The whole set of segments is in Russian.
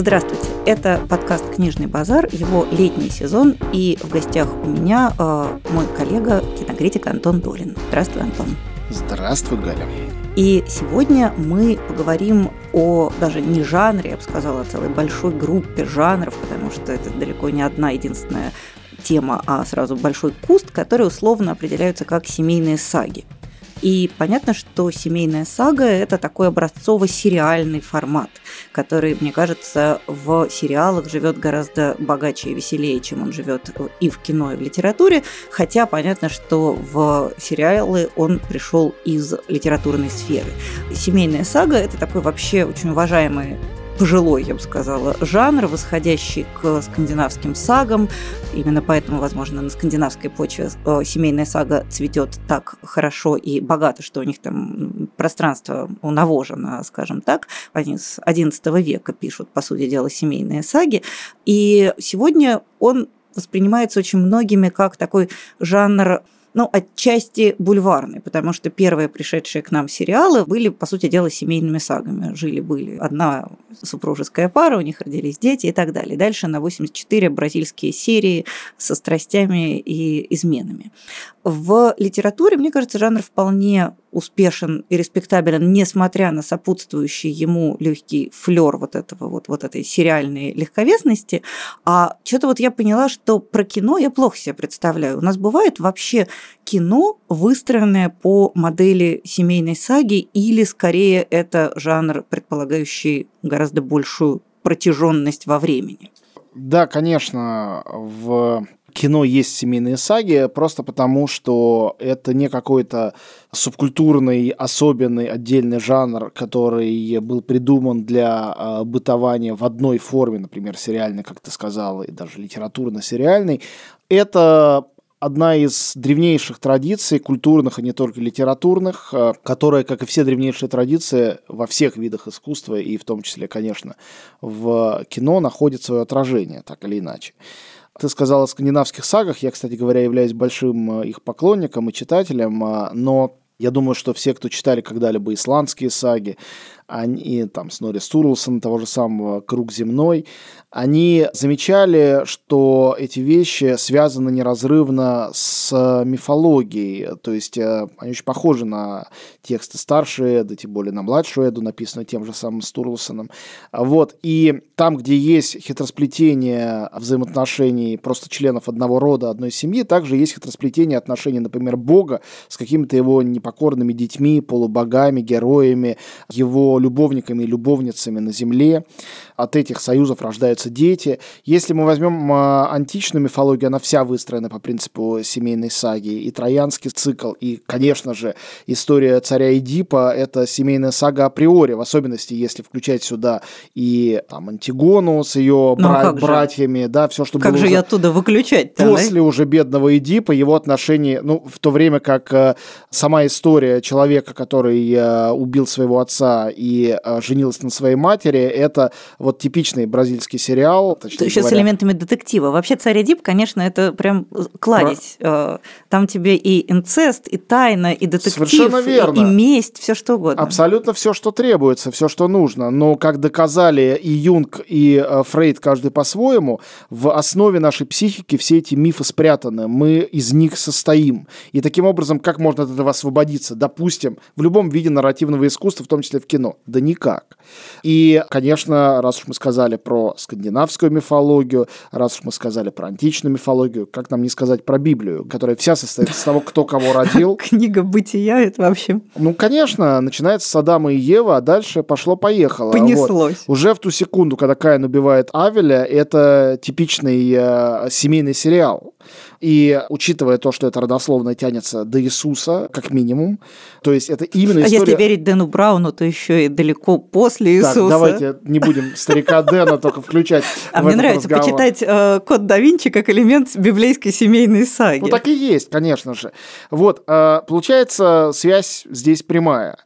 Здравствуйте, это подкаст «Книжный базар», его летний сезон, и в гостях у меня э, мой коллега, кинокритик Антон Долин. Здравствуй, Антон. Здравствуй, Галя. И сегодня мы поговорим о даже не жанре, я бы сказала, а целой большой группе жанров, потому что это далеко не одна единственная тема, а сразу большой куст, которые условно определяются как семейные саги. И понятно, что семейная сага – это такой образцово-сериальный формат, который, мне кажется, в сериалах живет гораздо богаче и веселее, чем он живет и в кино, и в литературе. Хотя понятно, что в сериалы он пришел из литературной сферы. Семейная сага – это такой вообще очень уважаемый пожилой, я бы сказала, жанр, восходящий к скандинавским сагам. Именно поэтому, возможно, на скандинавской почве э, семейная сага цветет так хорошо и богато, что у них там пространство унавожено, скажем так. Они с XI века пишут, по сути дела, семейные саги. И сегодня он воспринимается очень многими как такой жанр ну, отчасти бульварный, потому что первые пришедшие к нам сериалы были, по сути дела, семейными сагами. Жили-были одна супружеская пара, у них родились дети и так далее. Дальше на 84 бразильские серии со страстями и изменами. В литературе, мне кажется, жанр вполне успешен и респектабелен, несмотря на сопутствующий ему легкий флер вот этого вот, вот этой сериальной легковесности. А что-то вот я поняла, что про кино я плохо себе представляю. У нас бывает вообще кино, выстроенное по модели семейной саги, или скорее это жанр, предполагающий гораздо большую протяженность во времени? Да, конечно, в кино есть семейные саги, просто потому, что это не какой-то субкультурный, особенный, отдельный жанр, который был придуман для э, бытования в одной форме, например, сериальной, как ты сказала, и даже литературно-сериальной. Это одна из древнейших традиций, культурных и не только литературных, э, которая, как и все древнейшие традиции, во всех видах искусства, и в том числе, конечно, в кино, находит свое отражение, так или иначе. Ты сказал о скандинавских сагах. Я, кстати говоря, являюсь большим э, их поклонником и читателем, а, но я думаю, что все, кто читали когда-либо исландские саги, они, там, Снори Стурлсон, того же самого «Круг земной», они замечали, что эти вещи связаны неразрывно с мифологией, то есть э, они очень похожи на тексты старшей Эды, тем более на младшую Эду, написанную тем же самым Стурлсоном. Вот, и там, где есть хитросплетение взаимоотношений просто членов одного рода, одной семьи, также есть хитросплетение отношений, например, Бога с какими-то его непокорными детьми, полубогами, героями, его любовниками и любовницами на земле. От этих союзов рождаются дети. Если мы возьмем а, античную мифологию, она вся выстроена по принципу семейной саги. И троянский цикл, и, конечно же, история царя Эдипа – это семейная сага априори, в особенности, если включать сюда и там, Антигону с ее ну, бра- братьями, да, все, что как было же уже... оттуда выключать После да? уже бедного Эдипа, его отношения, ну, в то время как э, сама история человека, который э, убил своего отца и э, женилась на своей матери. Это вот типичный бразильский сериал. Еще говоря. с элементами детектива. Вообще «Царь Эдип», конечно, это прям кладезь. Про... Там тебе и инцест, и тайна, и детектив, И, и месть, все что угодно. Абсолютно все, что требуется, все, что нужно. Но, как доказали и Юнг, и э, Фрейд, каждый по-своему, в основе нашей психики все эти мифы спрятаны. Мы из них состоим. И таким образом, как можно от этого освободиться? Допустим, в любом виде нарративного искусства, в том числе в кино. Да никак. И, конечно, раз уж мы сказали про скандинавскую мифологию, раз уж мы сказали про античную мифологию, как нам не сказать про Библию, которая вся состоит из того, кто кого родил. Книга бытия, это вообще... Ну, конечно, начинается с Адама и Евы, а дальше пошло-поехало. Понеслось. Вот. Уже в ту секунду, когда Каин убивает Авеля, это типичный э, семейный сериал. И учитывая то, что это родословно тянется до Иисуса, как минимум, то есть это именно история... А если верить Дэну Брауну, то еще и далеко после Иисуса. Так, давайте не будем старика Дэна только включать А мне нравится почитать э, Код да Винчи как элемент библейской семейной саги. Ну так и есть, конечно же. Вот, э, получается, связь здесь прямая.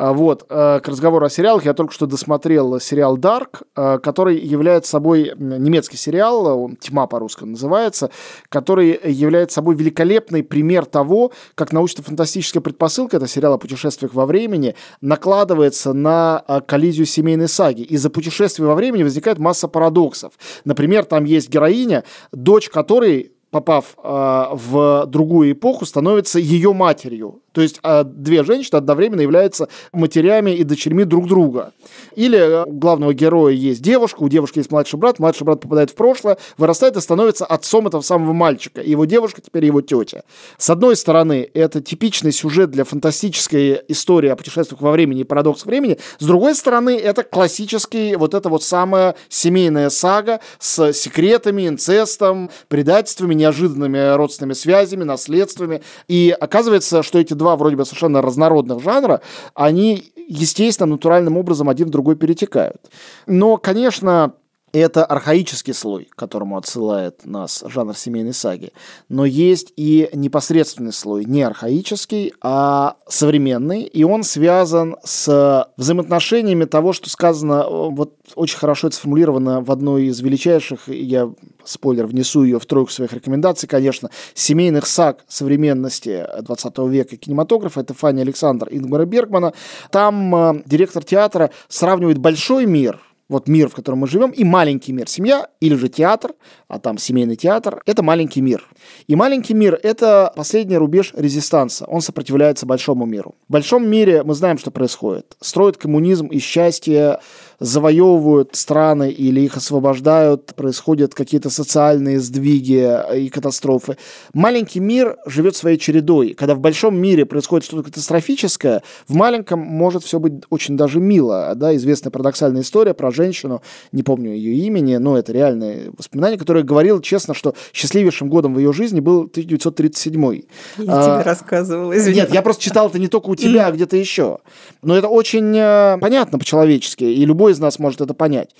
А, вот, э, к разговору о сериалах, я только что досмотрел сериал Dark, э, который является собой немецкий сериал, он «Тьма» по-русски называется, который является собой великолепный пример того, как научно-фантастическая предпосылка, это сериал о путешествиях во времени, накладывается на э, коллизию семейной саги. Из-за путешествий во времени возникает масса парадоксов. Например, там есть героиня, дочь которой попав э, в другую эпоху, становится ее матерью. То есть а, две женщины одновременно являются матерями и дочерьми друг друга. Или э, у главного героя есть девушка, у девушки есть младший брат, младший брат попадает в прошлое, вырастает и становится отцом этого самого мальчика. И его девушка теперь его тетя. С одной стороны, это типичный сюжет для фантастической истории о путешествиях во времени и парадокс времени. С другой стороны, это классический вот эта вот самая семейная сага с секретами, инцестом, предательствами, неожиданными родственными связями, наследствами. И оказывается, что эти два два вроде бы совершенно разнородных жанра, они естественно, натуральным образом один в другой перетекают. Но, конечно, это архаический слой, к которому отсылает нас жанр семейной саги. Но есть и непосредственный слой, не архаический, а современный, и он связан с взаимоотношениями того, что сказано, вот очень хорошо это сформулировано в одной из величайших, я, спойлер, внесу ее в тройку своих рекомендаций, конечно, семейных саг современности 20 века кинематографа, это Фанни Александр Ингмара Бергмана. Там э, директор театра сравнивает большой мир – вот мир, в котором мы живем, и маленький мир. Семья или же театр, а там семейный театр, это маленький мир. И маленький мир – это последний рубеж резистанса. Он сопротивляется большому миру. В большом мире мы знаем, что происходит. Строят коммунизм и счастье, завоевывают страны или их освобождают, происходят какие-то социальные сдвиги и катастрофы. Маленький мир живет своей чередой. Когда в большом мире происходит что-то катастрофическое, в маленьком может все быть очень даже мило. Да? Известная парадоксальная история про женщину, не помню ее имени, но это реальное воспоминание, которое говорило честно, что счастливейшим годом в ее жизни был 1937. Я а, тебе рассказывала, извини. Нет, я просто читал это не только у тебя, а где-то еще. Но это очень э, понятно по-человечески, и любой любой из нас может это понять.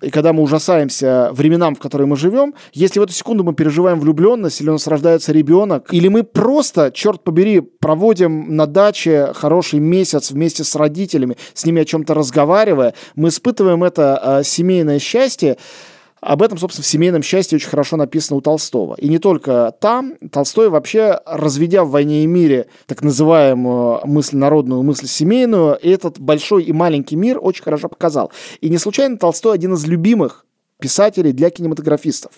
И когда мы ужасаемся временам, в которые мы живем, если в эту секунду мы переживаем влюбленность, или у нас рождается ребенок, или мы просто, черт побери, проводим на даче хороший месяц вместе с родителями, с ними о чем-то разговаривая, мы испытываем это э, семейное счастье, об этом, собственно, в «Семейном счастье» очень хорошо написано у Толстого. И не только там. Толстой вообще, разведя в «Войне и мире» так называемую мысль народную, мысль семейную, этот большой и маленький мир очень хорошо показал. И не случайно Толстой один из любимых писателей для кинематографистов.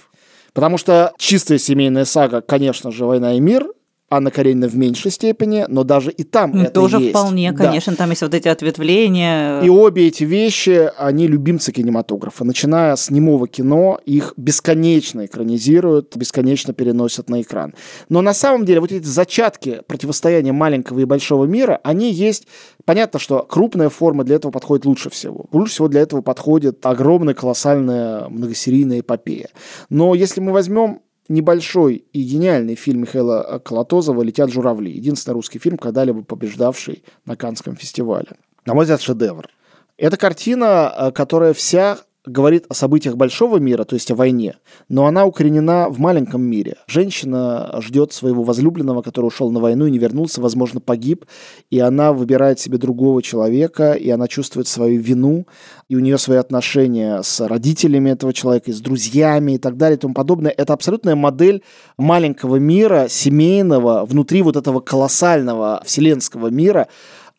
Потому что чистая семейная сага, конечно же, «Война и мир», Анна Каренина в меньшей степени, но даже и там ну, это Тоже есть. вполне, да. конечно, там есть вот эти ответвления. И обе эти вещи, они любимцы кинематографа. Начиная с немого кино, их бесконечно экранизируют, бесконечно переносят на экран. Но на самом деле вот эти зачатки противостояния маленького и большого мира, они есть Понятно, что крупная форма для этого подходит лучше всего. Лучше всего для этого подходит огромная, колоссальная многосерийная эпопея. Но если мы возьмем небольшой и гениальный фильм Михаила Колотозова «Летят журавли». Единственный русский фильм, когда-либо побеждавший на Канском фестивале. На мой взгляд, шедевр. Это картина, э, которая вся говорит о событиях большого мира, то есть о войне, но она укоренена в маленьком мире. Женщина ждет своего возлюбленного, который ушел на войну и не вернулся, возможно, погиб, и она выбирает себе другого человека, и она чувствует свою вину, и у нее свои отношения с родителями этого человека, и с друзьями и так далее и тому подобное. Это абсолютная модель маленького мира, семейного, внутри вот этого колоссального вселенского мира,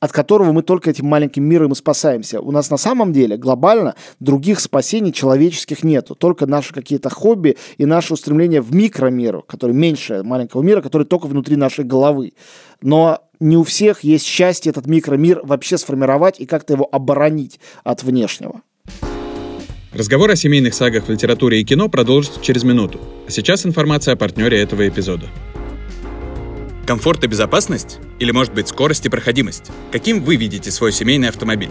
от которого мы только этим маленьким миром и спасаемся. У нас на самом деле глобально других спасений человеческих нету. Только наши какие-то хобби и наше устремление в микромир, который меньше маленького мира, который только внутри нашей головы. Но не у всех есть счастье этот микромир вообще сформировать и как-то его оборонить от внешнего. Разговор о семейных сагах в литературе и кино продолжится через минуту. А сейчас информация о партнере этого эпизода. Комфорт и безопасность? Или, может быть, скорость и проходимость? Каким вы видите свой семейный автомобиль?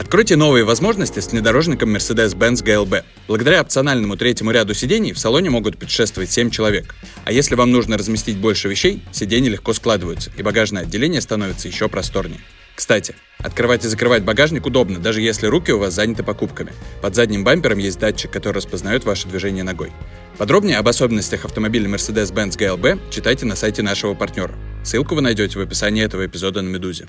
Откройте новые возможности с внедорожником Mercedes-Benz GLB. Благодаря опциональному третьему ряду сидений в салоне могут путешествовать 7 человек. А если вам нужно разместить больше вещей, сиденья легко складываются, и багажное отделение становится еще просторнее. Кстати, открывать и закрывать багажник удобно, даже если руки у вас заняты покупками. Под задним бампером есть датчик, который распознает ваше движение ногой. Подробнее об особенностях автомобиля Mercedes-Benz GLB читайте на сайте нашего партнера. Ссылку вы найдете в описании этого эпизода на «Медузе».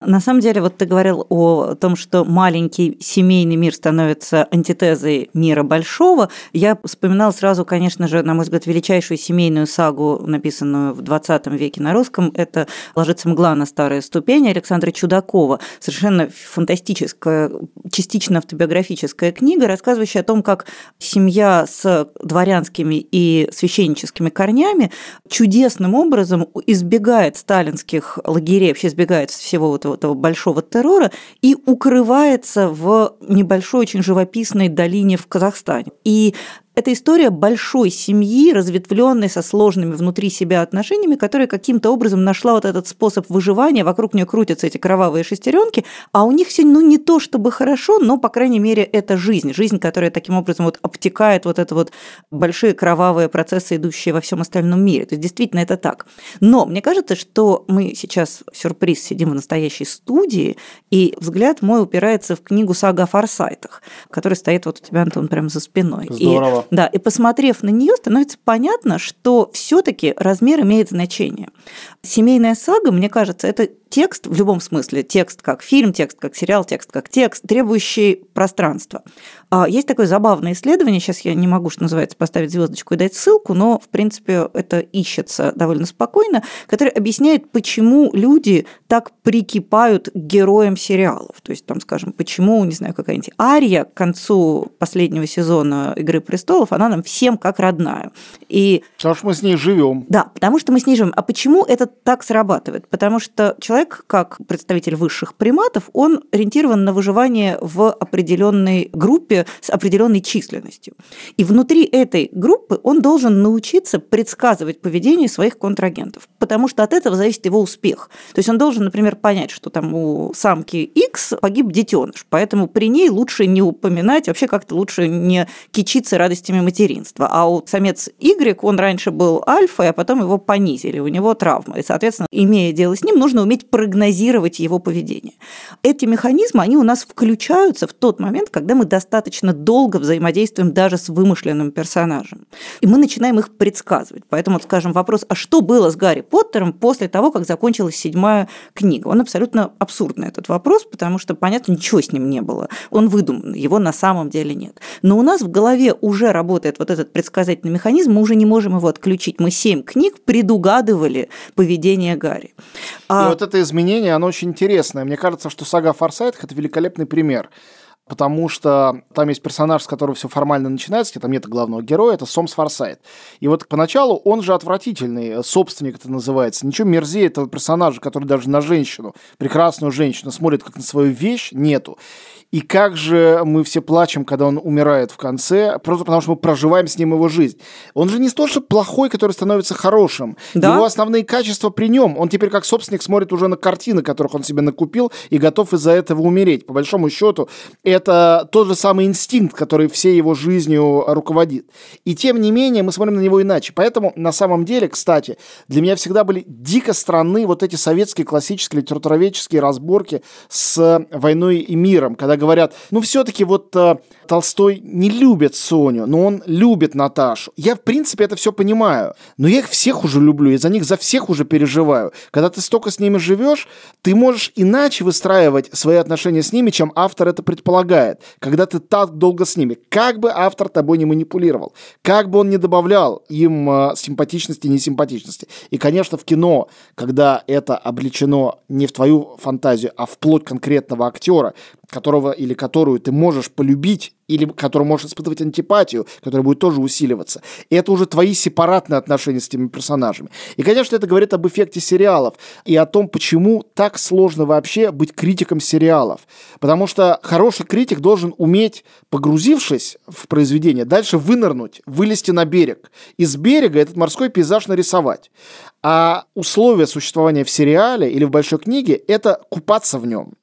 На самом деле, вот ты говорил о том, что маленький семейный мир становится антитезой мира большого. Я вспоминала сразу, конечно же, на мой взгляд, величайшую семейную сагу, написанную в 20 веке на русском. Это «Ложится мгла на старые ступени» Александра Чудакова. Совершенно фантастическая, частично автобиографическая книга, рассказывающая о том, как семья с дворянскими и священническими корнями чудесным образом избегает сталинских лагерей, вообще избегает всего вот этого большого террора и укрывается в небольшой, очень живописной долине в Казахстане. И это история большой семьи, разветвленной со сложными внутри себя отношениями, которая каким-то образом нашла вот этот способ выживания, вокруг нее крутятся эти кровавые шестеренки, а у них все, ну, не то чтобы хорошо, но, по крайней мере, это жизнь, жизнь, которая таким образом вот обтекает вот это вот большие кровавые процессы, идущие во всем остальном мире. То есть, действительно, это так. Но мне кажется, что мы сейчас, сюрприз, сидим в настоящей студии, и взгляд мой упирается в книгу «Сага о форсайтах», которая стоит вот у тебя, Антон, прямо за спиной. Здорово. Да, и посмотрев на нее, становится понятно, что все-таки размер имеет значение. Семейная сага, мне кажется, это текст в любом смысле, текст как фильм, текст как сериал, текст как текст, требующий пространства. А, есть такое забавное исследование, сейчас я не могу, что называется, поставить звездочку и дать ссылку, но, в принципе, это ищется довольно спокойно, которое объясняет, почему люди так прикипают к героям сериалов. То есть, там, скажем, почему, не знаю, какая-нибудь Ария к концу последнего сезона «Игры престолов», она нам всем как родная. И... Потому что мы с ней живем. Да, потому что мы с ней живем. А почему это так срабатывает? Потому что человек, как представитель высших приматов, он ориентирован на выживание в определенной группе, с определенной численностью. И внутри этой группы он должен научиться предсказывать поведение своих контрагентов, потому что от этого зависит его успех. То есть он должен, например, понять, что там у самки X погиб детеныш, поэтому при ней лучше не упоминать, вообще как-то лучше не кичиться радостями материнства. А у самец Y, он раньше был альфой, а потом его понизили, у него травма. И, соответственно, имея дело с ним, нужно уметь прогнозировать его поведение. Эти механизмы, они у нас включаются в тот момент, когда мы достаточно долго взаимодействуем даже с вымышленным персонажем. И мы начинаем их предсказывать. Поэтому, вот, скажем, вопрос, а что было с Гарри Поттером после того, как закончилась седьмая книга? Он абсолютно абсурдный, этот вопрос, потому что, понятно, ничего с ним не было. Он выдуман, его на самом деле нет. Но у нас в голове уже работает вот этот предсказательный механизм, мы уже не можем его отключить. Мы семь книг предугадывали поведение Гарри. А... И вот это изменение, оно очень интересное. Мне кажется, что сага Форсайтах – это великолепный пример потому что там есть персонаж, с которого все формально начинается, там нет главного героя, это Сомс Форсайт. И вот поначалу он же отвратительный, собственник это называется. Ничего мерзее этого персонажа, который даже на женщину, прекрасную женщину, смотрит как на свою вещь, нету. И как же мы все плачем, когда он умирает в конце, просто потому что мы проживаем с ним его жизнь. Он же не то, что плохой, который становится хорошим. Да? Его основные качества при нем. Он теперь как собственник смотрит уже на картины, которых он себе накупил, и готов из-за этого умереть. По большому счету, это тот же самый инстинкт, который всей его жизнью руководит. И тем не менее, мы смотрим на него иначе. Поэтому, на самом деле, кстати, для меня всегда были дико странны вот эти советские классические литературоведческие разборки с «Войной и миром», когда говорят, ну все-таки вот э, Толстой не любит Соню, но он любит Наташу. Я, в принципе, это все понимаю, но я их всех уже люблю, и за них за всех уже переживаю. Когда ты столько с ними живешь, ты можешь иначе выстраивать свои отношения с ними, чем автор это предполагает, когда ты так долго с ними. Как бы автор тобой не манипулировал, как бы он не добавлял им э, симпатичности несимпатичности. И, конечно, в кино, когда это обличено не в твою фантазию, а в плоть конкретного актера, которого или которую ты можешь полюбить или которому можешь испытывать антипатию, которая будет тоже усиливаться. И это уже твои сепаратные отношения с этими персонажами. И, конечно, это говорит об эффекте сериалов и о том, почему так сложно вообще быть критиком сериалов. Потому что хороший критик должен уметь, погрузившись в произведение, дальше вынырнуть, вылезти на берег. Из берега этот морской пейзаж нарисовать. А условия существования в сериале или в большой книге – это купаться в нем.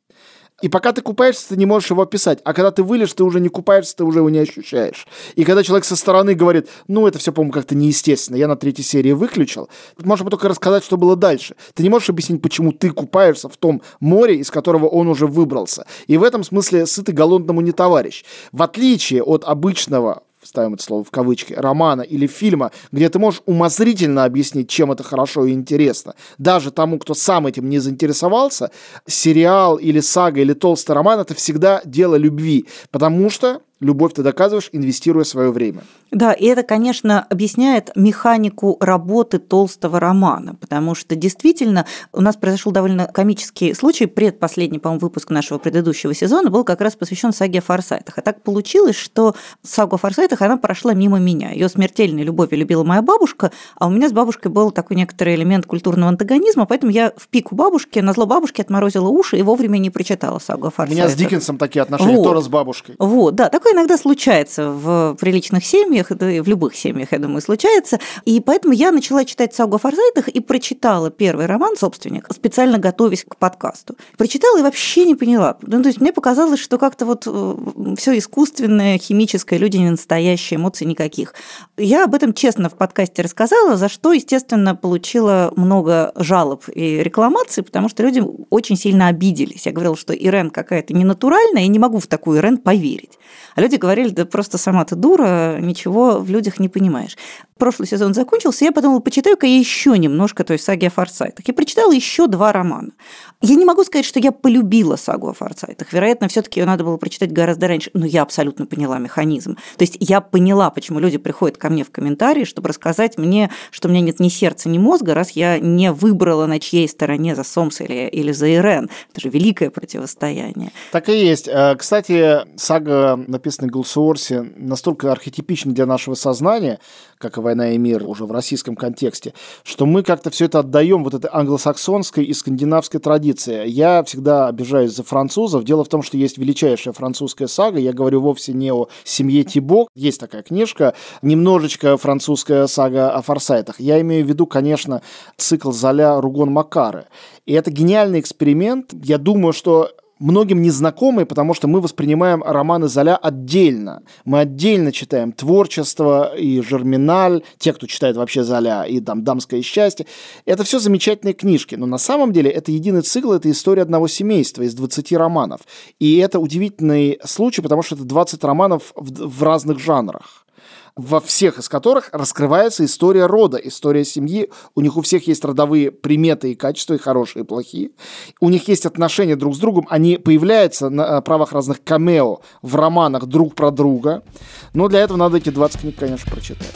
И пока ты купаешься, ты не можешь его описать. А когда ты вылешь, ты уже не купаешься, ты уже его не ощущаешь. И когда человек со стороны говорит, ну, это все, по-моему, как-то неестественно, я на третьей серии выключил, можешь только рассказать, что было дальше. Ты не можешь объяснить, почему ты купаешься в том море, из которого он уже выбрался. И в этом смысле сытый голодному не товарищ. В отличие от обычного ставим это слово в кавычки, романа или фильма, где ты можешь умозрительно объяснить, чем это хорошо и интересно, даже тому, кто сам этим не заинтересовался, сериал или сага или толстый роман – это всегда дело любви, потому что Любовь ты доказываешь, инвестируя свое время. Да, и это, конечно, объясняет механику работы толстого романа, потому что действительно у нас произошел довольно комический случай. Предпоследний, по-моему, выпуск нашего предыдущего сезона был как раз посвящен саге о Форсайтах. А так получилось, что сагу о Форсайтах она прошла мимо меня. Ее смертельной любовью любила моя бабушка, а у меня с бабушкой был такой некоторый элемент культурного антагонизма, поэтому я в пику бабушки, на зло бабушки отморозила уши и вовремя не прочитала сагу о Форсайтах. У меня с Диккенсом такие отношения, вот. тоже с бабушкой. Вот, да, так Такое иногда случается в приличных семьях, да и в любых семьях, я думаю, случается. И поэтому я начала читать сагу о Форсайтах и прочитала первый роман «Собственник», специально готовясь к подкасту. Прочитала и вообще не поняла. Ну, то есть мне показалось, что как-то вот э, все искусственное, химическое, люди не настоящие, эмоций никаких. Я об этом честно в подкасте рассказала, за что, естественно, получила много жалоб и рекламаций, потому что люди очень сильно обиделись. Я говорила, что Ирен какая-то ненатуральная, я не могу в такую Ирен поверить. А люди говорили, да просто сама ты дура, ничего в людях не понимаешь. Прошлый сезон закончился, я подумала, почитаю-ка я еще немножко той саги о Форсайтах. Я прочитала еще два романа. Я не могу сказать, что я полюбила сагу о Форсайтах. Вероятно, все-таки ее надо было прочитать гораздо раньше. Но я абсолютно поняла механизм. То есть я поняла, почему люди приходят ко мне в комментарии, чтобы рассказать мне, что у меня нет ни сердца, ни мозга, раз я не выбрала, на чьей стороне за Сомс или, или за Ирен. Это же великое противостояние. Так и есть. Э, кстати, сага, написанная Гулсуорси, настолько архетипична для нашего сознания, как и «Война и мир» уже в российском контексте, что мы как-то все это отдаем вот этой англосаксонской и скандинавской традиции. Я всегда обижаюсь за французов. Дело в том, что есть величайшая французская сага. Я говорю вовсе не о семье Тибок. Есть такая книжка, немножечко французская сага о форсайтах. Я имею в виду, конечно, цикл Золя Ругон Макары. И это гениальный эксперимент. Я думаю, что многим незнакомый, потому что мы воспринимаем романы Золя отдельно. Мы отдельно читаем творчество и Жерминаль, те, кто читает вообще Золя, и там «Дамское счастье». Это все замечательные книжки, но на самом деле это единый цикл, это история одного семейства из 20 романов. И это удивительный случай, потому что это 20 романов в, в разных жанрах во всех из которых раскрывается история рода, история семьи. У них у всех есть родовые приметы и качества, и хорошие, и плохие. У них есть отношения друг с другом. Они появляются на правах разных камео в романах друг про друга. Но для этого надо эти 20 книг, конечно, прочитать.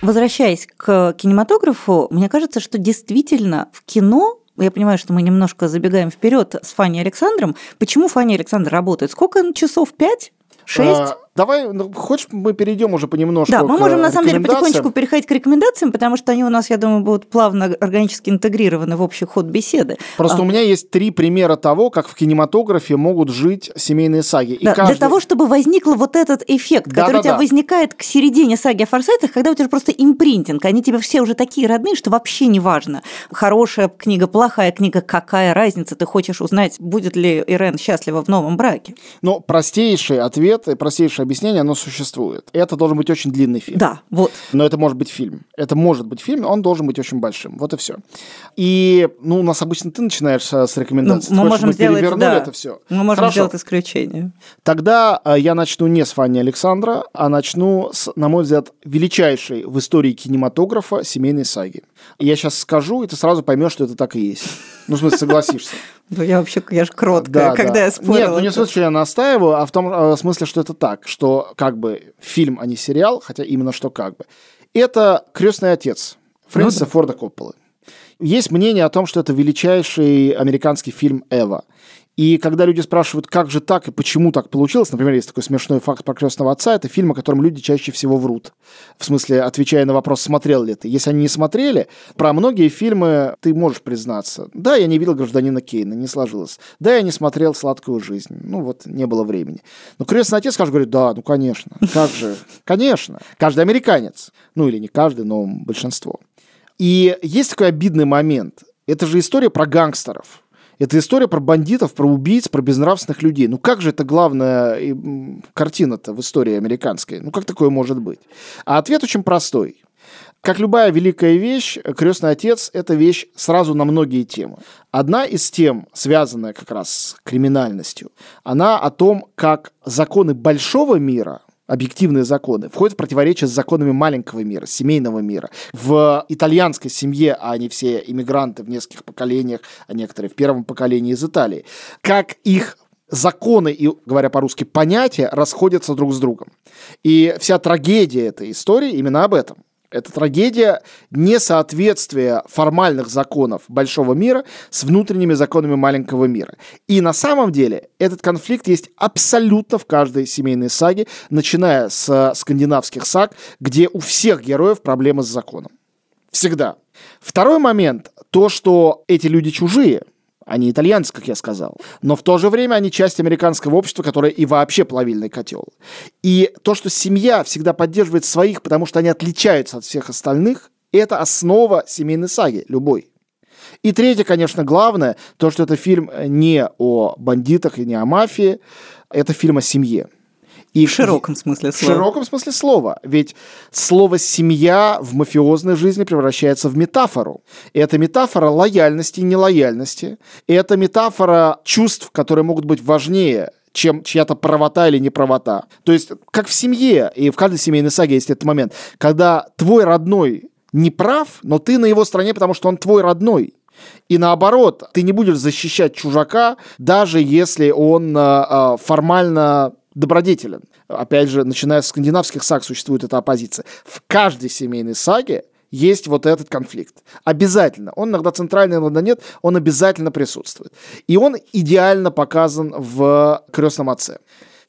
Возвращаясь к кинематографу, мне кажется, что действительно в кино я понимаю, что мы немножко забегаем вперед с Фанни Александром. Почему Фанни Александр работает? Сколько часов? Пять? Шесть? Давай, ну, хочешь, мы перейдем уже понемножку Да, мы можем, на самом деле, потихонечку переходить к рекомендациям, потому что они у нас, я думаю, будут плавно органически интегрированы в общий ход беседы. Просто а. у меня есть три примера того, как в кинематографе могут жить семейные саги. Да, каждый... Для того, чтобы возникл вот этот эффект, да, который да, у тебя да. возникает к середине саги о форсайтах, когда у тебя просто импринтинг, они тебе все уже такие родные, что вообще не важно, хорошая книга, плохая книга, какая разница, ты хочешь узнать, будет ли Ирен счастлива в новом браке. Ну, простейший ответ простейшее объяснение, оно существует. Это должен быть очень длинный фильм. Да, вот. Но это может быть фильм. Это может быть фильм, он должен быть очень большим. Вот и все. И, ну, у нас обычно ты начинаешь с рекомендаций. Ну, мы Хочешь, можем сделать, да. это все. Мы можем Хорошо. сделать исключение. Тогда э, я начну не с Фанни Александра, а начну с, на мой взгляд, величайшей в истории кинематографа семейной саги. Я сейчас скажу, и ты сразу поймешь, что это так и есть. Ну, в смысле, согласишься. Ну, я вообще, я же кроткая, да, когда да. я спорила. Нет, ну не в смысле, что я настаиваю, а в том э, смысле, что это так, что как бы фильм, а не сериал, хотя именно что как бы. Это «Крестный отец» Фрэнсиса ну, да. Форда Копполы. Есть мнение о том, что это величайший американский фильм «Эва». И когда люди спрашивают, как же так и почему так получилось, например, есть такой смешной факт про крестного отца, это фильм, о котором люди чаще всего врут. В смысле, отвечая на вопрос, смотрел ли ты. Если они не смотрели, про многие фильмы ты можешь признаться. Да, я не видел гражданина Кейна, не сложилось. Да, я не смотрел сладкую жизнь. Ну вот, не было времени. Но крестный отец, скажет, говорит, да, ну конечно. Как же? Конечно. Каждый американец. Ну или не каждый, но большинство. И есть такой обидный момент. Это же история про гангстеров это история про бандитов, про убийц, про безнравственных людей. Ну как же это главная картина-то в истории американской? Ну как такое может быть? А ответ очень простой. Как любая великая вещь, крестный отец – это вещь сразу на многие темы. Одна из тем, связанная как раз с криминальностью, она о том, как законы большого мира объективные законы, входят в противоречие с законами маленького мира, семейного мира. В итальянской семье, а они все иммигранты в нескольких поколениях, а некоторые в первом поколении из Италии, как их законы и, говоря по-русски, понятия расходятся друг с другом. И вся трагедия этой истории именно об этом. Это трагедия несоответствия формальных законов большого мира с внутренними законами маленького мира. И на самом деле этот конфликт есть абсолютно в каждой семейной саге, начиная с скандинавских саг, где у всех героев проблемы с законом. Всегда. Второй момент, то, что эти люди чужие – они итальянцы, как я сказал. Но в то же время они часть американского общества, которое и вообще плавильный котел. И то, что семья всегда поддерживает своих, потому что они отличаются от всех остальных, это основа семейной саги, любой. И третье, конечно, главное, то, что это фильм не о бандитах и не о мафии, это фильм о семье. И в широком смысле слова. В широком смысле слова. Ведь слово «семья» в мафиозной жизни превращается в метафору. И это метафора лояльности и нелояльности. И это метафора чувств, которые могут быть важнее чем чья-то правота или неправота. То есть, как в семье, и в каждой семейной саге есть этот момент, когда твой родной не прав, но ты на его стороне, потому что он твой родной. И наоборот, ты не будешь защищать чужака, даже если он э, формально добродетелен. Опять же, начиная с скандинавских саг существует эта оппозиция. В каждой семейной саге есть вот этот конфликт. Обязательно. Он иногда центральный, иногда нет. Он обязательно присутствует. И он идеально показан в «Крестном отце»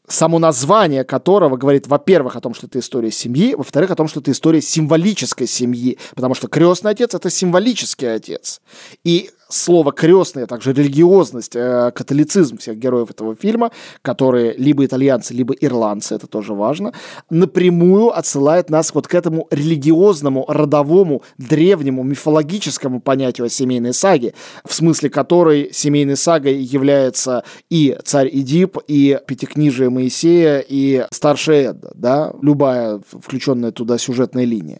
само название которого говорит, во-первых, о том, что это история семьи, во-вторых, о том, что это история символической семьи, потому что крестный отец – это символический отец. И слово крестный, а также религиозность, э, католицизм всех героев этого фильма, которые либо итальянцы, либо ирландцы, это тоже важно, напрямую отсылает нас вот к этому религиозному, родовому, древнему, мифологическому понятию о семейной саге, в смысле которой семейной сагой является и царь Идип, и пятикнижие Моисея, и старшая Эдда, да, любая включенная туда сюжетная линия.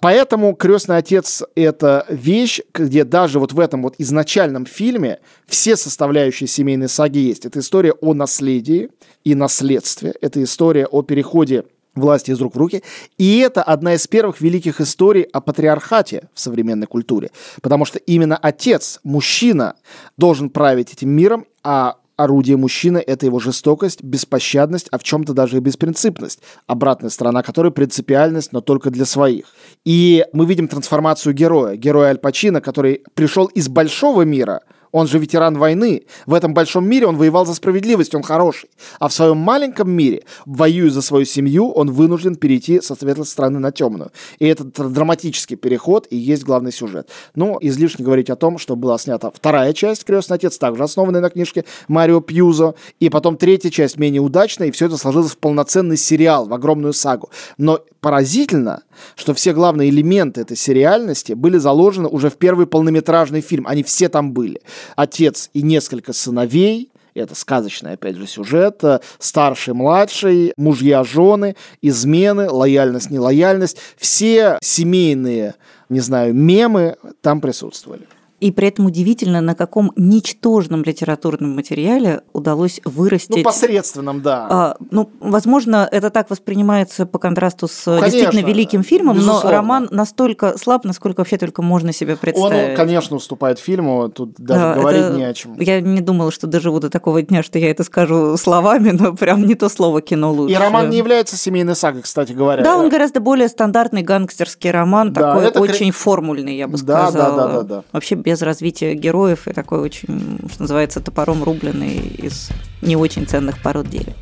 Поэтому «Крестный отец» — это вещь, где даже вот в этом вот изначальном фильме все составляющие семейной саги есть. Это история о наследии и наследстве. Это история о переходе власти из рук в руки. И это одна из первых великих историй о патриархате в современной культуре. Потому что именно отец, мужчина, должен править этим миром, а орудие мужчины – это его жестокость, беспощадность, а в чем-то даже и беспринципность. Обратная сторона которой – принципиальность, но только для своих. И мы видим трансформацию героя. Героя Аль Пачино, который пришел из большого мира – он же ветеран войны. В этом большом мире он воевал за справедливость, он хороший. А в своем маленьком мире, воюя за свою семью, он вынужден перейти со светлой стороны на темную. И этот драматический переход и есть главный сюжет. Ну, излишне говорить о том, что была снята вторая часть «Крестный отец», также основанная на книжке Марио Пьюзо, и потом третья часть менее удачная, и все это сложилось в полноценный сериал, в огромную сагу. Но поразительно, что все главные элементы этой сериальности были заложены уже в первый полнометражный фильм. Они все там были. Отец и несколько сыновей, это сказочный, опять же, сюжет. Старший, младший, мужья, жены, измены, лояльность, нелояльность. Все семейные, не знаю, мемы там присутствовали. И при этом удивительно, на каком ничтожном литературном материале удалось вырастить... Ну, посредственном, да. А, ну, возможно, это так воспринимается по контрасту с ну, конечно, действительно великим фильмом, безусловно. но роман настолько слаб, насколько вообще только можно себе представить. Он, конечно, уступает фильму, тут даже а, говорить это... не о чем. Я не думала, что доживу до такого дня, что я это скажу словами, но прям не то слово кино лучше. И роман не является семейной сагой, кстати говоря. Да, он гораздо более стандартный гангстерский роман, да, такой очень формульный, я бы да, сказала. Да, да, да, да. Вообще без развития героев и такой очень, что называется, топором рубленый из не очень ценных пород дерева.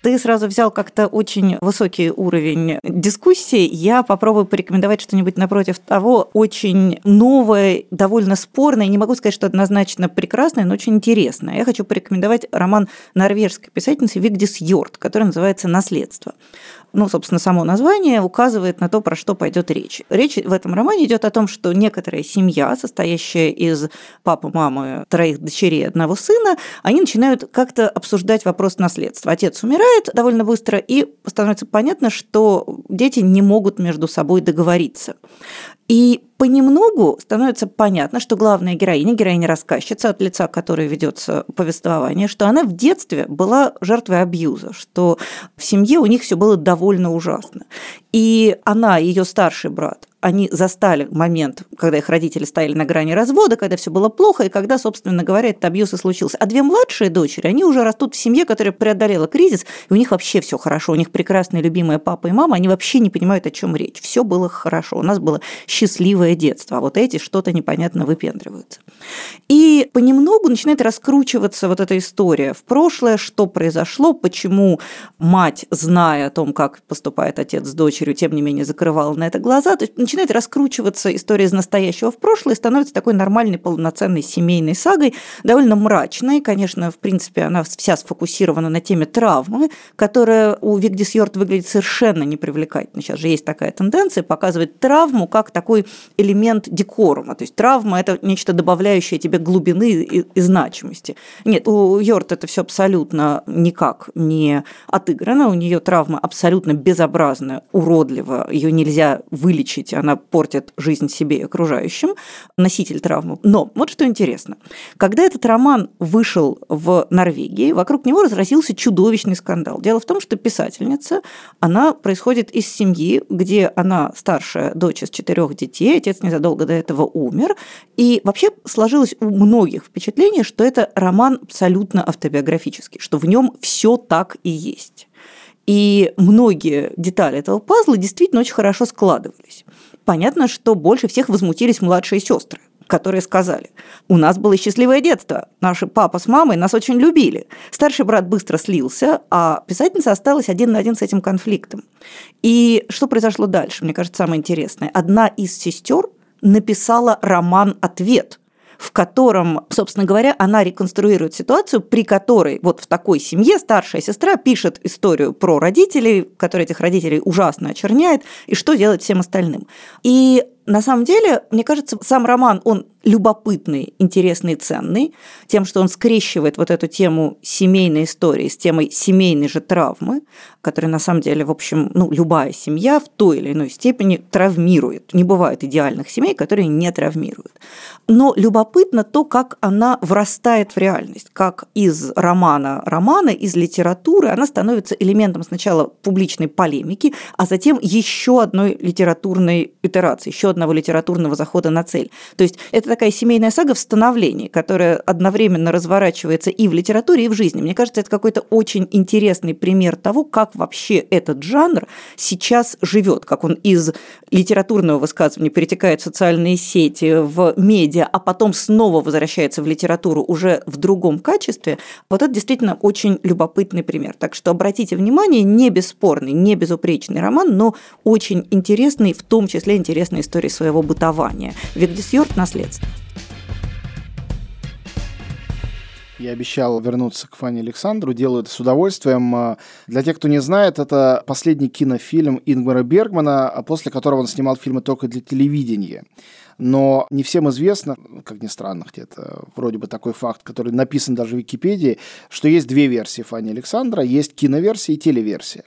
Ты сразу взял как-то очень высокий уровень дискуссии. Я попробую порекомендовать что-нибудь напротив того, очень новое, довольно спорное. Не могу сказать, что однозначно прекрасное, но очень интересное. Я хочу порекомендовать роман норвежской писательницы Вигдис Йорт, который называется «Наследство» ну, собственно, само название указывает на то, про что пойдет речь. Речь в этом романе идет о том, что некоторая семья, состоящая из папы, мамы, троих дочерей, одного сына, они начинают как-то обсуждать вопрос наследства. Отец умирает, довольно быстро, и становится понятно, что дети не могут между собой договориться. И понемногу становится понятно, что главная героиня, героиня-рассказчица, от лица которой ведется повествование, что она в детстве была жертвой абьюза, что в семье у них все было довольно ужасно. И она, ее старший брат, они застали момент, когда их родители стояли на грани развода, когда все было плохо, и когда, собственно говоря, этот абьюз и случился. А две младшие дочери, они уже растут в семье, которая преодолела кризис, и у них вообще все хорошо, у них прекрасные любимые папа и мама, они вообще не понимают, о чем речь. Все было хорошо, у нас было счастливое детство, а вот эти что-то непонятно выпендриваются. И понемногу начинает раскручиваться вот эта история в прошлое, что произошло, почему мать, зная о том, как поступает отец с дочерью, тем не менее закрывала на это глаза. То есть начинает раскручиваться история из настоящего в прошлое становится такой нормальной полноценной семейной сагой, довольно мрачной. Конечно, в принципе, она вся сфокусирована на теме травмы, которая у Вигдис Йорт выглядит совершенно непривлекательно. Сейчас же есть такая тенденция показывать травму как такой элемент декорума. То есть травма – это нечто добавляющее тебе глубины и, и значимости. Нет, у Йорт это все абсолютно никак не отыграно. У нее травма абсолютно безобразная, уродлива. Ее нельзя вылечить она портит жизнь себе и окружающим, носитель травмы. Но вот что интересно. Когда этот роман вышел в Норвегии, вокруг него разразился чудовищный скандал. Дело в том, что писательница, она происходит из семьи, где она старшая дочь из четырех детей, отец незадолго до этого умер, и вообще сложилось у многих впечатление, что это роман абсолютно автобиографический, что в нем все так и есть. И многие детали этого пазла действительно очень хорошо складывались. Понятно, что больше всех возмутились младшие сестры которые сказали, у нас было счастливое детство, наши папа с мамой нас очень любили. Старший брат быстро слился, а писательница осталась один на один с этим конфликтом. И что произошло дальше, мне кажется, самое интересное. Одна из сестер написала роман «Ответ», в котором, собственно говоря, она реконструирует ситуацию, при которой вот в такой семье старшая сестра пишет историю про родителей, которые этих родителей ужасно очерняет, и что делать всем остальным. И на самом деле, мне кажется, сам роман, он любопытный, интересный, ценный, тем, что он скрещивает вот эту тему семейной истории с темой семейной же травмы, которая на самом деле, в общем, ну, любая семья в той или иной степени травмирует. Не бывает идеальных семей, которые не травмируют. Но любопытно то, как она врастает в реальность, как из романа романа, из литературы она становится элементом сначала публичной полемики, а затем еще одной литературной итерации, еще одного литературного захода на цель. То есть это такая семейная сага в становлении, которая одновременно разворачивается и в литературе, и в жизни. Мне кажется, это какой-то очень интересный пример того, как вообще этот жанр сейчас живет, как он из литературного высказывания перетекает в социальные сети, в медиа, а потом снова возвращается в литературу уже в другом качестве. Вот это действительно очень любопытный пример. Так что обратите внимание, не бесспорный, не безупречный роман, но очень интересный, в том числе интересная история истории своего бытования. Вигдисьорт – наследство. Я обещал вернуться к Фане Александру, делаю это с удовольствием. Для тех, кто не знает, это последний кинофильм Ингмара Бергмана, после которого он снимал фильмы только для телевидения но не всем известно, как ни странно, где-то вроде бы такой факт, который написан даже в Википедии, что есть две версии Фани Александра, есть киноверсия и телеверсия.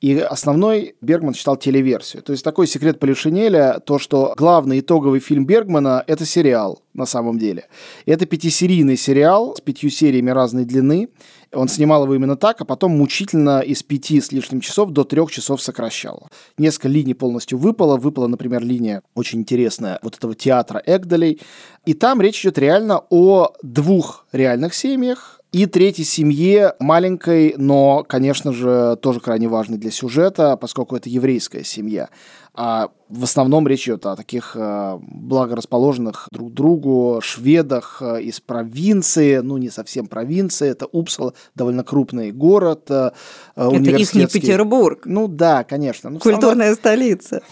И основной Бергман читал телеверсию. То есть такой секрет Полишинеля, то, что главный итоговый фильм Бергмана – это сериал на самом деле. Это пятисерийный сериал с пятью сериями разной длины. Он снимал его именно так, а потом мучительно из пяти с лишним часов до трех часов сокращал. Несколько линий полностью выпало. Выпала, например, линия очень интересная вот этого театра Эгдалей. И там речь идет реально о двух реальных семьях, и третьей семье маленькой, но, конечно же, тоже крайне важной для сюжета, поскольку это еврейская семья. А в основном речь идет о таких э, благорасположенных друг другу шведах э, из провинции, ну не совсем провинции, это Упсала, довольно крупный город. Э, это их не Петербург. Ну да, конечно. Ну, Культурная основном... столица.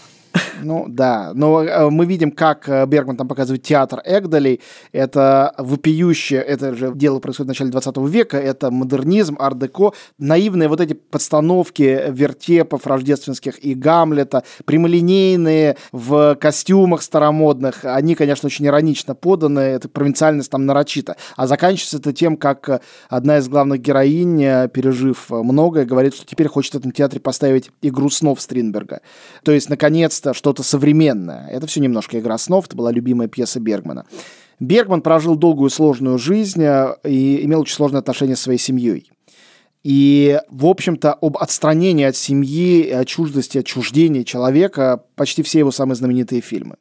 Ну да, но э, мы видим, как э, Бергман там показывает театр Эгдалей. Это вопиющее, это же дело происходит в начале 20 века, это модернизм, ар-деко, наивные вот эти подстановки вертепов рождественских и Гамлета, прямолинейные в костюмах старомодных, они, конечно, очень иронично поданы, эта провинциальность там нарочита. А заканчивается это тем, как одна из главных героинь, пережив многое, говорит, что теперь хочет в этом театре поставить игру снов Стринберга. То есть, наконец-то, что-то современное. Это все немножко игра снов, это была любимая пьеса Бергмана. Бергман прожил долгую сложную жизнь э, и имел очень сложные отношения с своей семьей. И, в общем-то, об отстранении от семьи, о чуждости, отчуждении человека почти все его самые знаменитые фильмы.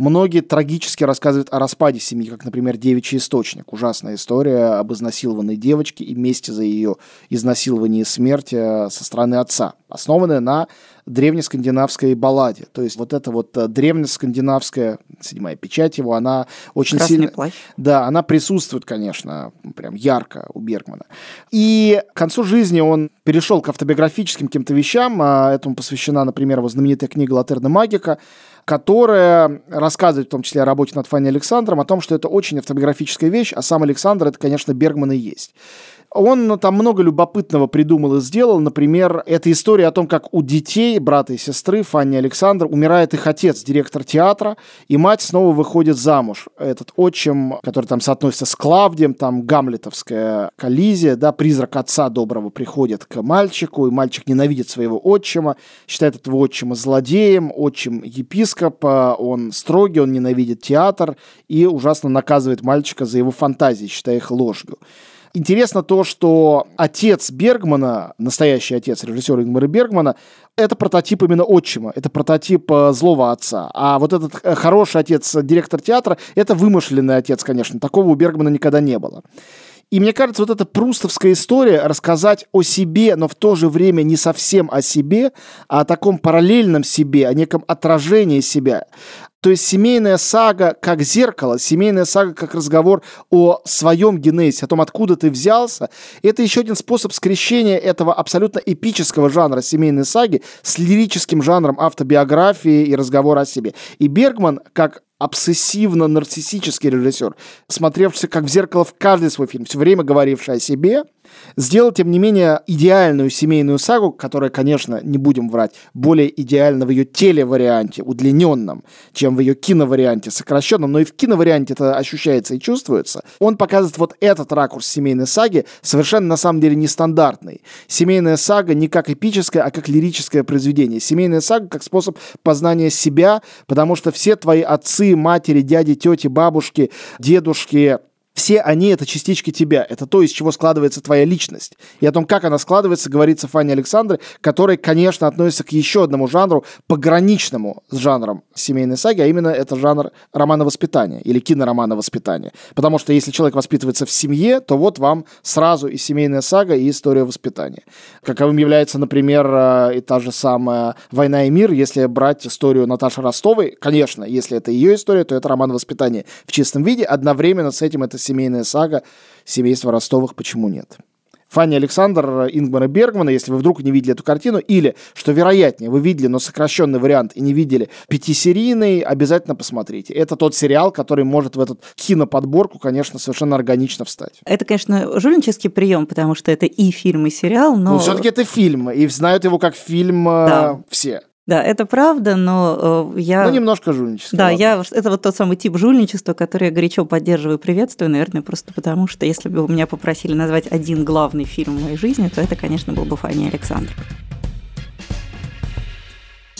Многие трагически рассказывают о распаде семьи, как, например, «Девичий источник». Ужасная история об изнасилованной девочке и мести за ее изнасилование и смерть э, со стороны отца, основанная на древнескандинавской балладе. То есть вот эта вот э, древнескандинавская, седьмая печать его, она очень Красный сильно... плащ. Да, она присутствует, конечно, прям ярко у Бергмана. И к концу жизни он перешел к автобиографическим каким-то вещам. а Этому посвящена, например, его знаменитая книга «Латерна Магика», которая рассказывает в том числе о работе над Фанни Александром, о том, что это очень автобиографическая вещь, а сам Александр это, конечно, Бергман и есть. Он ну, там много любопытного придумал и сделал. Например, это история о том, как у детей, брата и сестры, Фанни и Александр, умирает их отец, директор театра, и мать снова выходит замуж. Этот отчим, который там соотносится с Клавдием, там гамлетовская коллизия, да, призрак отца доброго приходит к мальчику, и мальчик ненавидит своего отчима, считает этого отчима злодеем, отчим епископ, он строгий, он ненавидит театр и ужасно наказывает мальчика за его фантазии, считая их ложью. Интересно то, что отец Бергмана, настоящий отец режиссера Ингмара Бергмана, это прототип именно отчима, это прототип э, злого отца. А вот этот э, хороший отец, директор театра, это вымышленный отец, конечно. Такого у Бергмана никогда не было. И мне кажется, вот эта прустовская история рассказать о себе, но в то же время не совсем о себе, а о таком параллельном себе, о неком отражении себя. То есть семейная сага как зеркало, семейная сага как разговор о своем генезе, о том, откуда ты взялся. Это еще один способ скрещения этого абсолютно эпического жанра семейной саги с лирическим жанром автобиографии и разговора о себе. И Бергман, как обсессивно-нарциссический режиссер, смотревшийся как в зеркало в каждый свой фильм, все время говоривший о себе – сделал, тем не менее, идеальную семейную сагу, которая, конечно, не будем врать, более идеальна в ее телеварианте, удлиненном, чем в ее киноварианте, сокращенном, но и в киноварианте это ощущается и чувствуется. Он показывает вот этот ракурс семейной саги, совершенно на самом деле нестандартный. Семейная сага не как эпическое, а как лирическое произведение. Семейная сага как способ познания себя, потому что все твои отцы, матери, дяди, тети, бабушки, дедушки, все они — это частички тебя, это то, из чего складывается твоя личность. И о том, как она складывается, говорится Фанни Александры, который, конечно, относится к еще одному жанру, пограничному с жанром семейной саги, а именно это жанр романа воспитания или киноромана воспитания. Потому что если человек воспитывается в семье, то вот вам сразу и семейная сага, и история воспитания. Каковым является, например, э, и та же самая «Война и мир», если брать историю Наташи Ростовой, конечно, если это ее история, то это роман воспитания в чистом виде, одновременно с этим это семейная сага семейства Ростовых «Почему нет?». Фанни Александр Ингмара Бергмана, если вы вдруг не видели эту картину, или, что вероятнее, вы видели, но сокращенный вариант и не видели пятисерийный, обязательно посмотрите. Это тот сериал, который может в эту киноподборку, конечно, совершенно органично встать. Это, конечно, жульнический прием, потому что это и фильм, и сериал, но... Но все-таки это фильм, и знают его как фильм э, Да. все. Да, это правда, но э, я... Ну, немножко жульничество. Да, ладно. я, это вот тот самый тип жульничества, который я горячо поддерживаю и приветствую, наверное, просто потому, что если бы меня попросили назвать один главный фильм в моей жизни, то это, конечно, был бы Фанни Александр.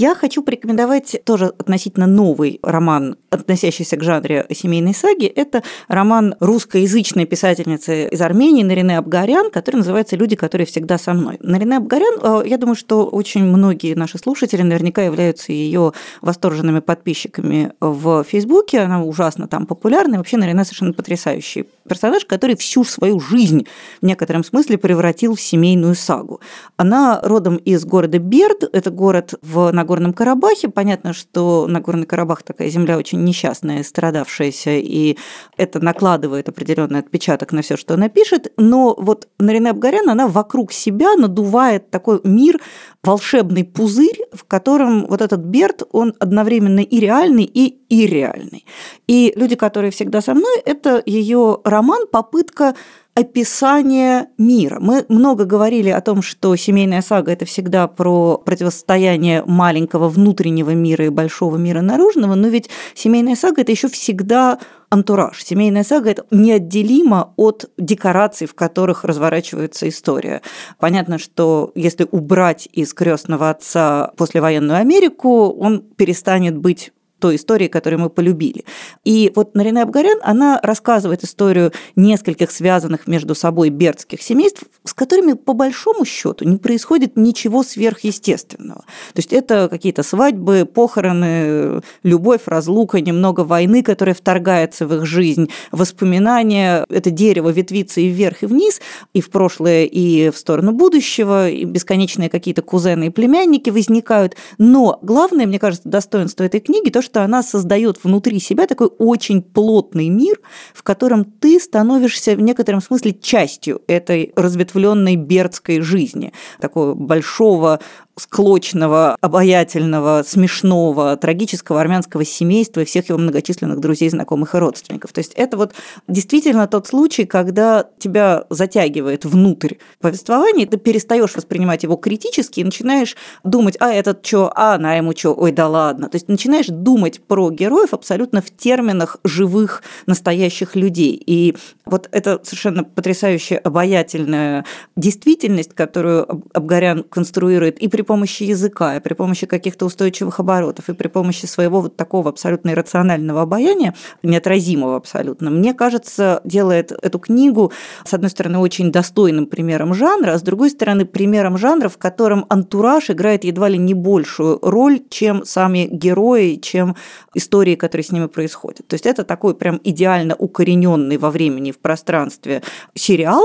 Я хочу порекомендовать тоже относительно новый роман, относящийся к жанре семейной саги. Это роман русскоязычной писательницы из Армении Нарине Абгарян, который называется «Люди, которые всегда со мной». Нарине Абгарян, э, я думаю, что очень многие наши слушатели наверняка являются ее восторженными подписчиками в Фейсбуке. Она ужасно там популярна. И вообще Нарине совершенно потрясающий персонаж, который всю свою жизнь в некотором смысле превратил в семейную сагу. Она родом из города Берд, это город в Нагорном Нагорном Карабахе. Понятно, что Нагорный Карабах такая земля очень несчастная, страдавшаяся, и это накладывает определенный отпечаток на все, что она пишет. Но вот Нарине Абгарян, она вокруг себя надувает такой мир, волшебный пузырь, в котором вот этот Берт, он одновременно и реальный, и ирреальный. И люди, которые всегда со мной, это ее роман, попытка описание мира. Мы много говорили о том, что семейная сага – это всегда про противостояние маленького внутреннего мира и большого мира наружного, но ведь семейная сага – это еще всегда антураж. Семейная сага – это неотделимо от декораций, в которых разворачивается история. Понятно, что если убрать из крестного отца послевоенную Америку, он перестанет быть той истории, которую мы полюбили. И вот Нарине Абгарян, она рассказывает историю нескольких связанных между собой бердских семейств, с которыми по большому счету не происходит ничего сверхъестественного. То есть это какие-то свадьбы, похороны, любовь, разлука, немного войны, которая вторгается в их жизнь, воспоминания, это дерево ветвится и вверх, и вниз, и в прошлое, и в сторону будущего, и бесконечные какие-то кузены и племянники возникают. Но главное, мне кажется, достоинство этой книги, то, что что она создает внутри себя такой очень плотный мир, в котором ты становишься в некотором смысле частью этой разветвленной бердской жизни, такого большого склочного, обаятельного, смешного, трагического армянского семейства и всех его многочисленных друзей, знакомых и родственников. То есть это вот действительно тот случай, когда тебя затягивает внутрь повествования, ты перестаешь воспринимать его критически и начинаешь думать, а этот что, а она ему что, ой, да ладно. То есть начинаешь думать про героев абсолютно в терминах живых, настоящих людей. И вот это совершенно потрясающая, обаятельная действительность, которую Абгарян конструирует и при помощи языка, и при помощи каких-то устойчивых оборотов, и при помощи своего вот такого абсолютно иррационального обаяния, неотразимого абсолютно, мне кажется, делает эту книгу, с одной стороны, очень достойным примером жанра, а с другой стороны, примером жанра, в котором антураж играет едва ли не большую роль, чем сами герои, чем истории, которые с ними происходят. То есть это такой прям идеально укорененный во времени в пространстве сериал,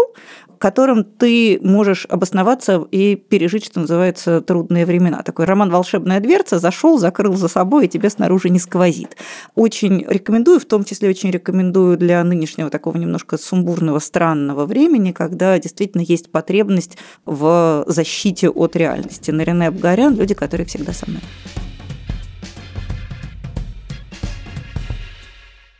которым ты можешь обосноваться и пережить, что называется, трудные времена. Такой роман «Волшебная дверца» зашел, закрыл за собой, и тебе снаружи не сквозит. Очень рекомендую, в том числе очень рекомендую для нынешнего такого немножко сумбурного, странного времени, когда действительно есть потребность в защите от реальности. Нарине Абгарян – люди, которые всегда со мной.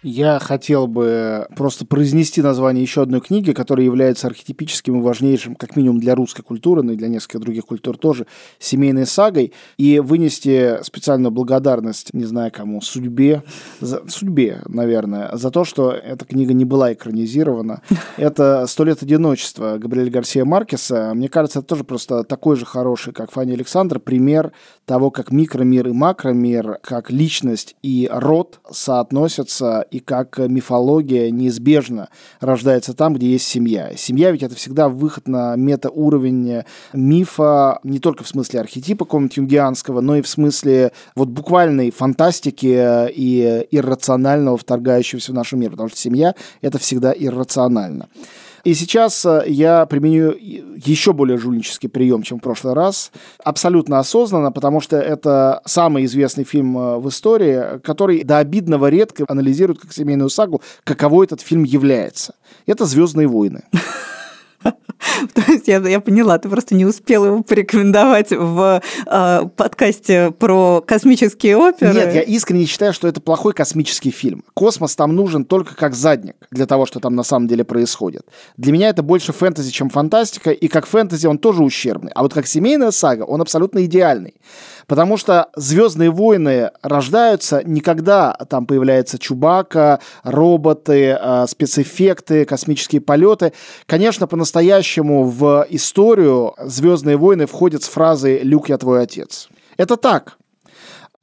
Я хотел бы просто произнести название еще одной книги, которая является архетипическим и важнейшим, как минимум для русской культуры, но и для нескольких других культур тоже, семейной сагой, и вынести специальную благодарность, не знаю кому, судьбе, за, судьбе, наверное, за то, что эта книга не была экранизирована. Это «Сто лет одиночества» Габриэля Гарсия Маркеса. Мне кажется, это тоже просто такой же хороший, как Фанни Александр, пример того, как микромир и макромир, как личность и род соотносятся и как мифология неизбежно рождается там, где есть семья. Семья ведь это всегда выход на метауровень мифа, не только в смысле архетипа какого-нибудь юнгианского, но и в смысле вот буквальной фантастики и иррационального вторгающегося в наш мир, потому что семья — это всегда иррационально. И сейчас э, я применю еще более жульнический прием, чем в прошлый раз. Абсолютно осознанно, потому что это самый известный фильм э, в истории, который до обидного редко анализирует как семейную сагу, каково этот фильм является. Это «Звездные войны». То есть я, я поняла, ты просто не успела его порекомендовать в э, подкасте про космические оперы. Нет, я искренне считаю, что это плохой космический фильм. Космос там нужен только как задник для того, что там на самом деле происходит. Для меня это больше фэнтези, чем фантастика, и как фэнтези он тоже ущербный. А вот как семейная сага он абсолютно идеальный. Потому что Звездные войны рождаются не когда там появляется Чубака, роботы, э, спецэффекты, космические полеты. Конечно, по-настоящему в историю Звездные войны входят с фразой «Люк, я твой отец». Это так,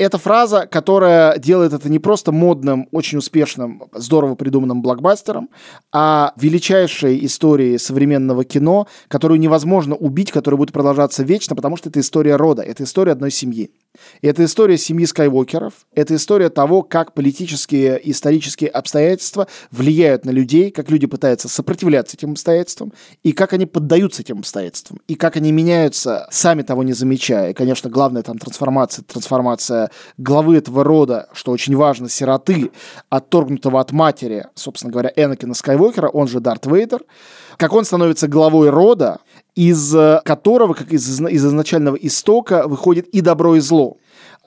это фраза, которая делает это не просто модным, очень успешным, здорово придуманным блокбастером, а величайшей историей современного кино, которую невозможно убить, которая будет продолжаться вечно, потому что это история рода, это история одной семьи. Это история семьи Скайуокеров, это история того, как политические и исторические обстоятельства влияют на людей, как люди пытаются сопротивляться этим обстоятельствам, и как они поддаются этим обстоятельствам, и как они меняются, сами того не замечая. И, конечно, главная там трансформация, трансформация главы этого рода, что очень важно, сироты, отторгнутого от матери, собственно говоря, Энакина Скайуокера, он же Дарт Вейдер, как он становится главой рода, из которого, как из, из изначального истока, выходит и добро, и зло.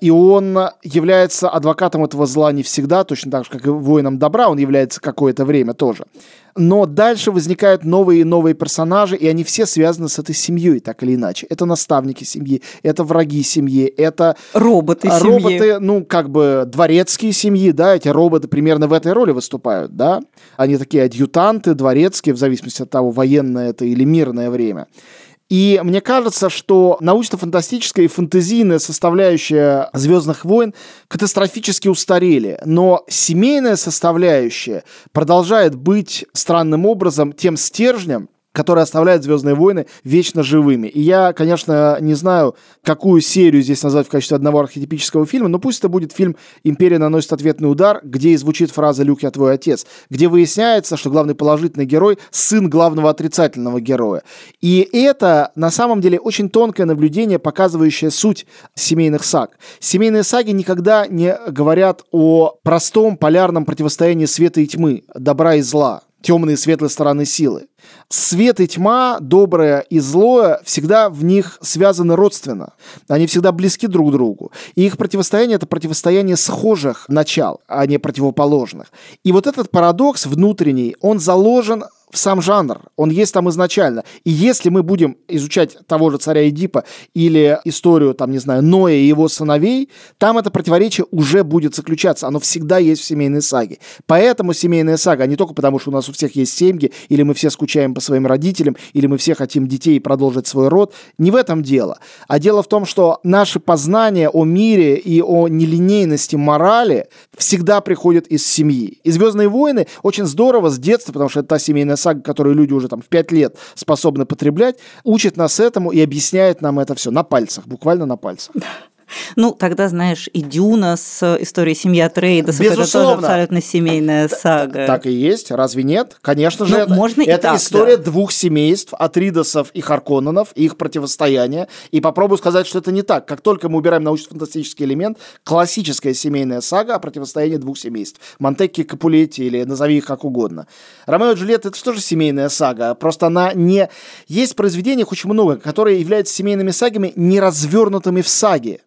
И он является адвокатом этого зла не всегда, точно так же, как и воином добра, он является какое-то время тоже. Но дальше возникают новые и новые персонажи, и они все связаны с этой семьей, так или иначе. Это наставники семьи, это враги семьи, это... Роботы семьи. Роботы, ну, как бы дворецкие семьи, да, эти роботы примерно в этой роли выступают, да. Они такие адъютанты, дворецкие, в зависимости от того, военное это или мирное время. И мне кажется, что научно-фантастическая и фэнтезийная составляющая «Звездных войн» катастрофически устарели, но семейная составляющая продолжает быть странным образом тем стержнем, который оставляет «Звездные войны» вечно живыми. И я, конечно, не знаю, какую серию здесь назвать в качестве одного архетипического фильма, но пусть это будет фильм «Империя наносит ответный удар», где и звучит фраза «Люк, я твой отец», где выясняется, что главный положительный герой – сын главного отрицательного героя. И это, на самом деле, очень тонкое наблюдение, показывающее суть семейных саг. Семейные саги никогда не говорят о простом полярном противостоянии света и тьмы, добра и зла темные и светлые стороны силы. Свет и тьма, доброе и злое, всегда в них связаны родственно. Они всегда близки друг к другу. И их противостояние – это противостояние схожих начал, а не противоположных. И вот этот парадокс внутренний, он заложен сам жанр, он есть там изначально. И если мы будем изучать того же царя Эдипа или историю, там, не знаю, Ноя и его сыновей, там это противоречие уже будет заключаться. Оно всегда есть в семейной саге. Поэтому семейная сага, а не только потому, что у нас у всех есть семьи, или мы все скучаем по своим родителям, или мы все хотим детей продолжить свой род. Не в этом дело. А дело в том, что наши познания о мире и о нелинейности морали всегда приходят из семьи. И «Звездные войны» очень здорово с детства, потому что это та семейная сага, которую люди уже там в пять лет способны потреблять, учит нас этому и объясняет нам это все на пальцах, буквально на пальцах. Ну, тогда, знаешь, и Дюна с историей семьи Атрейдесов, это тоже абсолютно семейная сага. Так и есть, разве нет? Конечно же, ну, это, можно это так, история да. двух семейств, Атридосов и Харконненов, их противостояние. И попробую сказать, что это не так. Как только мы убираем научно-фантастический элемент, классическая семейная сага о противостоянии двух семейств. Монтекки, Капулетти или назови их как угодно. Ромео и Джульетта – это тоже семейная сага, просто она не... Есть произведений очень много, которые являются семейными сагами, не развернутыми в саге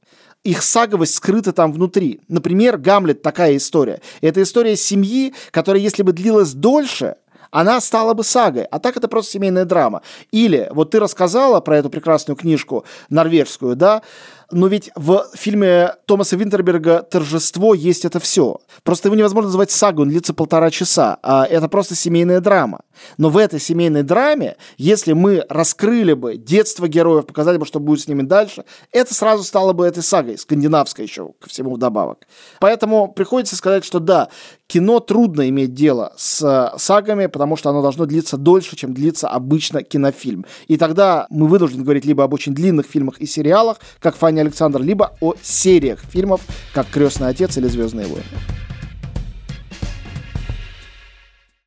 их саговость скрыта там внутри. Например, Гамлет такая история. Это история семьи, которая, если бы длилась дольше, она стала бы сагой, а так это просто семейная драма. Или, вот ты рассказала про эту прекрасную книжку норвежскую, да, но ведь в фильме Томаса Винтерберга «Торжество» есть это все. Просто его невозможно называть сагой, он длится полтора часа. А это просто семейная драма. Но в этой семейной драме, если мы раскрыли бы детство героев, показали бы, что будет с ними дальше, это сразу стало бы этой сагой, скандинавской еще, ко всему вдобавок. Поэтому приходится сказать, что да, кино трудно иметь дело с э, сагами, потому что оно должно длиться дольше, чем длится обычно кинофильм. И тогда мы вынуждены говорить либо об очень длинных фильмах и сериалах, как «Фанни Александр», либо о сериях фильмов, как «Крестный отец» или «Звездные войны».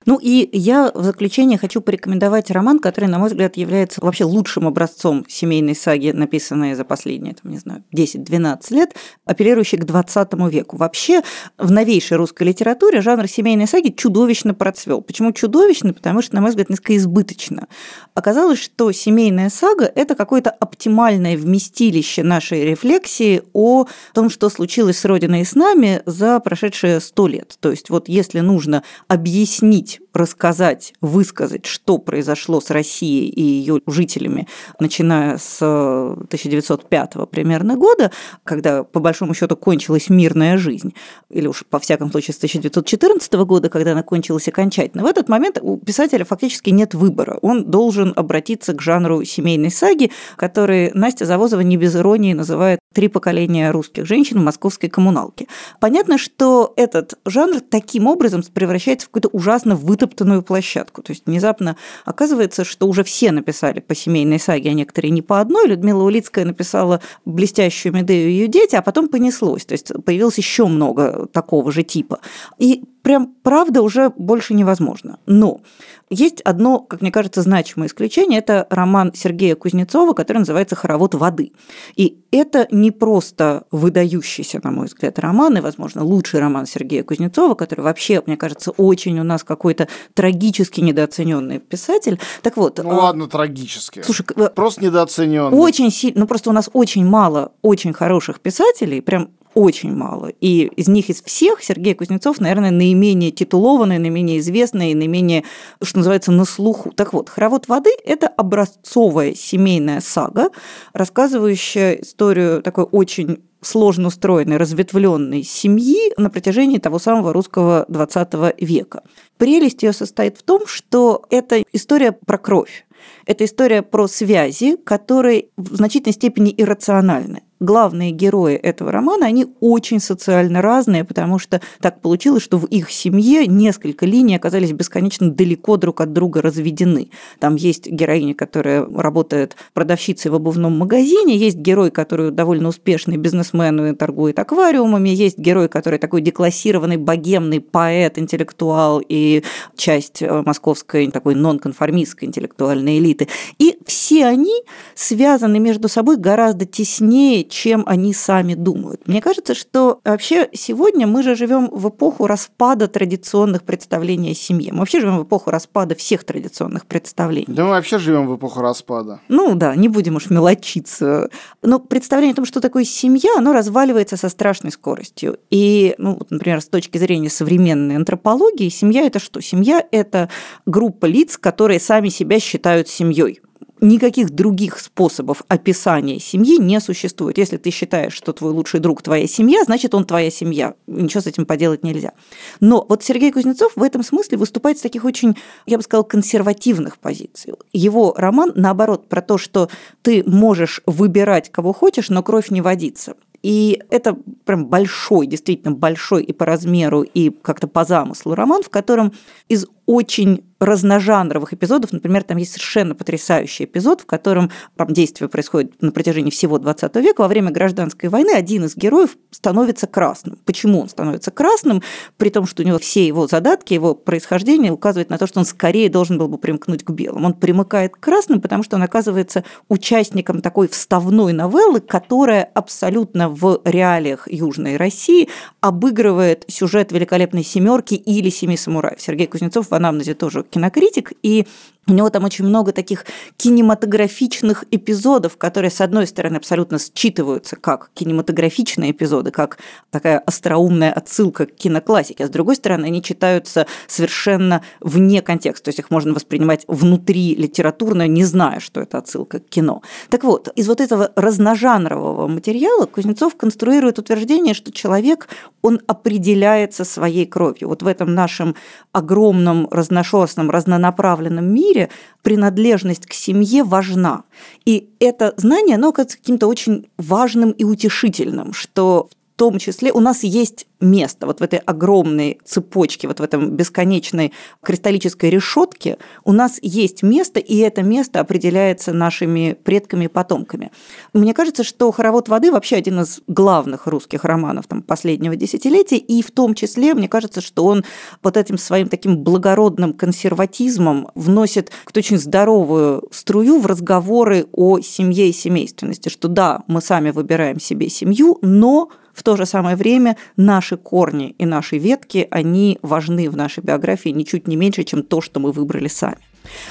Ну и я в заключение хочу порекомендовать роман, который, на мой взгляд, является вообще лучшим образцом семейной саги, написанной за последние, там, не знаю, 10-12 лет, апеллирующий к 20 веку. Вообще в новейшей русской литературе жанр семейной саги чудовищно процвел. Почему чудовищно? Потому что, на мой взгляд, несколько избыточно. Оказалось, что семейная сага – это какое-то оптимальное вместилище нашей рефлексии о том, что случилось с Родиной и с нами за прошедшие сто лет. То есть вот если нужно объяснить объяснить, рассказать, высказать, что произошло с Россией и ее жителями, начиная с 1905 примерно года, когда по большому счету кончилась мирная жизнь, или уж по всяком случае с 1914 года, когда она кончилась окончательно. В этот момент у писателя фактически нет выбора. Он должен обратиться к жанру семейной саги, который Настя Завозова не без иронии называет «Три поколения русских женщин в московской коммуналке». Понятно, что этот жанр таким образом превращается в какой-то ужасно выточенный вытоптанную площадку. То есть внезапно оказывается, что уже все написали по семейной саге, а некоторые не по одной. Людмила Улицкая написала блестящую Медею ее дети, а потом понеслось. То есть появилось еще много такого же типа. И прям правда уже больше невозможно. Но есть одно, как мне кажется, значимое исключение. Это роман Сергея Кузнецова, который называется «Хоровод воды». И это не просто выдающийся, на мой взгляд, роман, и, возможно, лучший роман Сергея Кузнецова, который вообще, мне кажется, очень у нас какой-то трагически недооцененный писатель. Так вот. Ну а, ладно, трагически. Слушай, э, просто недооцененный. Очень сильно, ну просто у нас очень мало очень хороших писателей, прям очень мало. И из них, из всех, Сергей Кузнецов, наверное, наименее титулованный, наименее известный, наименее, что называется, на слуху. Так вот, «Хоровод воды» – это образцовая семейная сага, рассказывающая историю такой очень сложно устроенной, разветвленной семьи на протяжении того самого русского XX века. Прелесть ее состоит в том, что это история про кровь. Это история про связи, которые в значительной степени иррациональны главные герои этого романа, они очень социально разные, потому что так получилось, что в их семье несколько линий оказались бесконечно далеко друг от друга разведены. Там есть героиня, которая работает продавщицей в обувном магазине, есть герой, который довольно успешный бизнесмен и торгует аквариумами, есть герой, который такой деклассированный богемный поэт, интеллектуал и часть э, московской такой нонконформистской интеллектуальной элиты. И все они связаны между собой гораздо теснее, чем они сами думают. Мне кажется, что вообще сегодня мы же живем в эпоху распада традиционных представлений о семье. Мы вообще живем в эпоху распада всех традиционных представлений. Да мы вообще живем в эпоху распада. Ну да, не будем уж мелочиться. Но представление о том, что такое семья, оно разваливается со страшной скоростью. И, ну, вот, например, с точки зрения современной антропологии, семья это что? Семья это группа лиц, которые сами себя считают семьей никаких других способов описания семьи не существует. Если ты считаешь, что твой лучший друг твоя семья, значит, он твоя семья. Ничего с этим поделать нельзя. Но вот Сергей Кузнецов в этом смысле выступает с таких очень, я бы сказала, консервативных позиций. Его роман, наоборот, про то, что ты можешь выбирать, кого хочешь, но кровь не водится. И это прям большой, действительно большой и по размеру, и как-то по замыслу роман, в котором из очень разножанровых эпизодов. Например, там есть совершенно потрясающий эпизод, в котором там действие происходит на протяжении всего 20 века. Во время гражданской войны один из героев становится красным. Почему он становится красным? При том, что у него все его задатки, его происхождение указывает на то, что он скорее должен был бы примкнуть к белым. Он примыкает к красным, потому что он оказывается участником такой вставной новеллы, которая абсолютно в реалиях Южной России обыгрывает сюжет «Великолепной семерки» или «Семи самураев». Сергей Кузнецов в анамнезе тоже кинокритик, и у него там очень много таких кинематографичных эпизодов, которые, с одной стороны, абсолютно считываются как кинематографичные эпизоды, как такая остроумная отсылка к киноклассике, а с другой стороны, они читаются совершенно вне контекста, то есть их можно воспринимать внутри литературно, не зная, что это отсылка к кино. Так вот, из вот этого разножанрового материала Кузнецов конструирует утверждение, что человек, он определяется своей кровью. Вот в этом нашем огромном, разношерстном, разнонаправленном мире мире принадлежность к семье важна. И это знание, оно оказывается каким-то очень важным и утешительным, что в том числе у нас есть место вот в этой огромной цепочке, вот в этом бесконечной кристаллической решетке у нас есть место, и это место определяется нашими предками и потомками. Мне кажется, что «Хоровод воды» вообще один из главных русских романов там, последнего десятилетия, и в том числе, мне кажется, что он вот этим своим таким благородным консерватизмом вносит какую-то очень здоровую струю в разговоры о семье и семейственности, что да, мы сами выбираем себе семью, но в то же самое время наши корни и наши ветки, они важны в нашей биографии ничуть не меньше, чем то, что мы выбрали сами.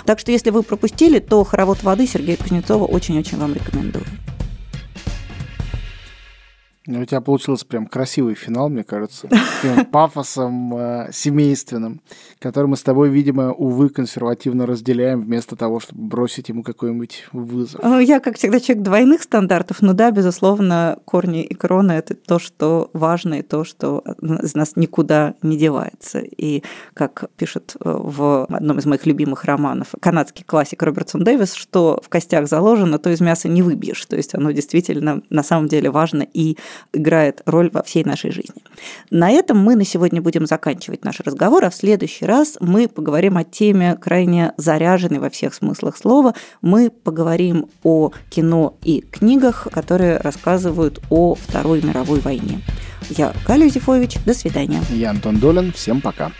Так что если вы пропустили, то «Хоровод воды» Сергея Кузнецова очень-очень вам рекомендую. У тебя получился прям красивый финал, мне кажется, таким пафосом э, семейственным, который мы с тобой, видимо, увы, консервативно разделяем вместо того, чтобы бросить ему какой-нибудь вызов. Ну, я, как всегда, человек двойных стандартов, но да, безусловно, корни и крона – это то, что важно, и то, что из нас никуда не девается. И, как пишет э, в одном из моих любимых романов канадский классик Робертсон Дэвис, что в костях заложено, то из мяса не выбьешь. То есть оно действительно на самом деле важно и играет роль во всей нашей жизни. На этом мы на сегодня будем заканчивать наш разговор, а в следующий раз мы поговорим о теме крайне заряженной во всех смыслах слова. Мы поговорим о кино и книгах, которые рассказывают о Второй мировой войне. Я Галя Юзефович. До свидания. Я Антон Долин. Всем пока.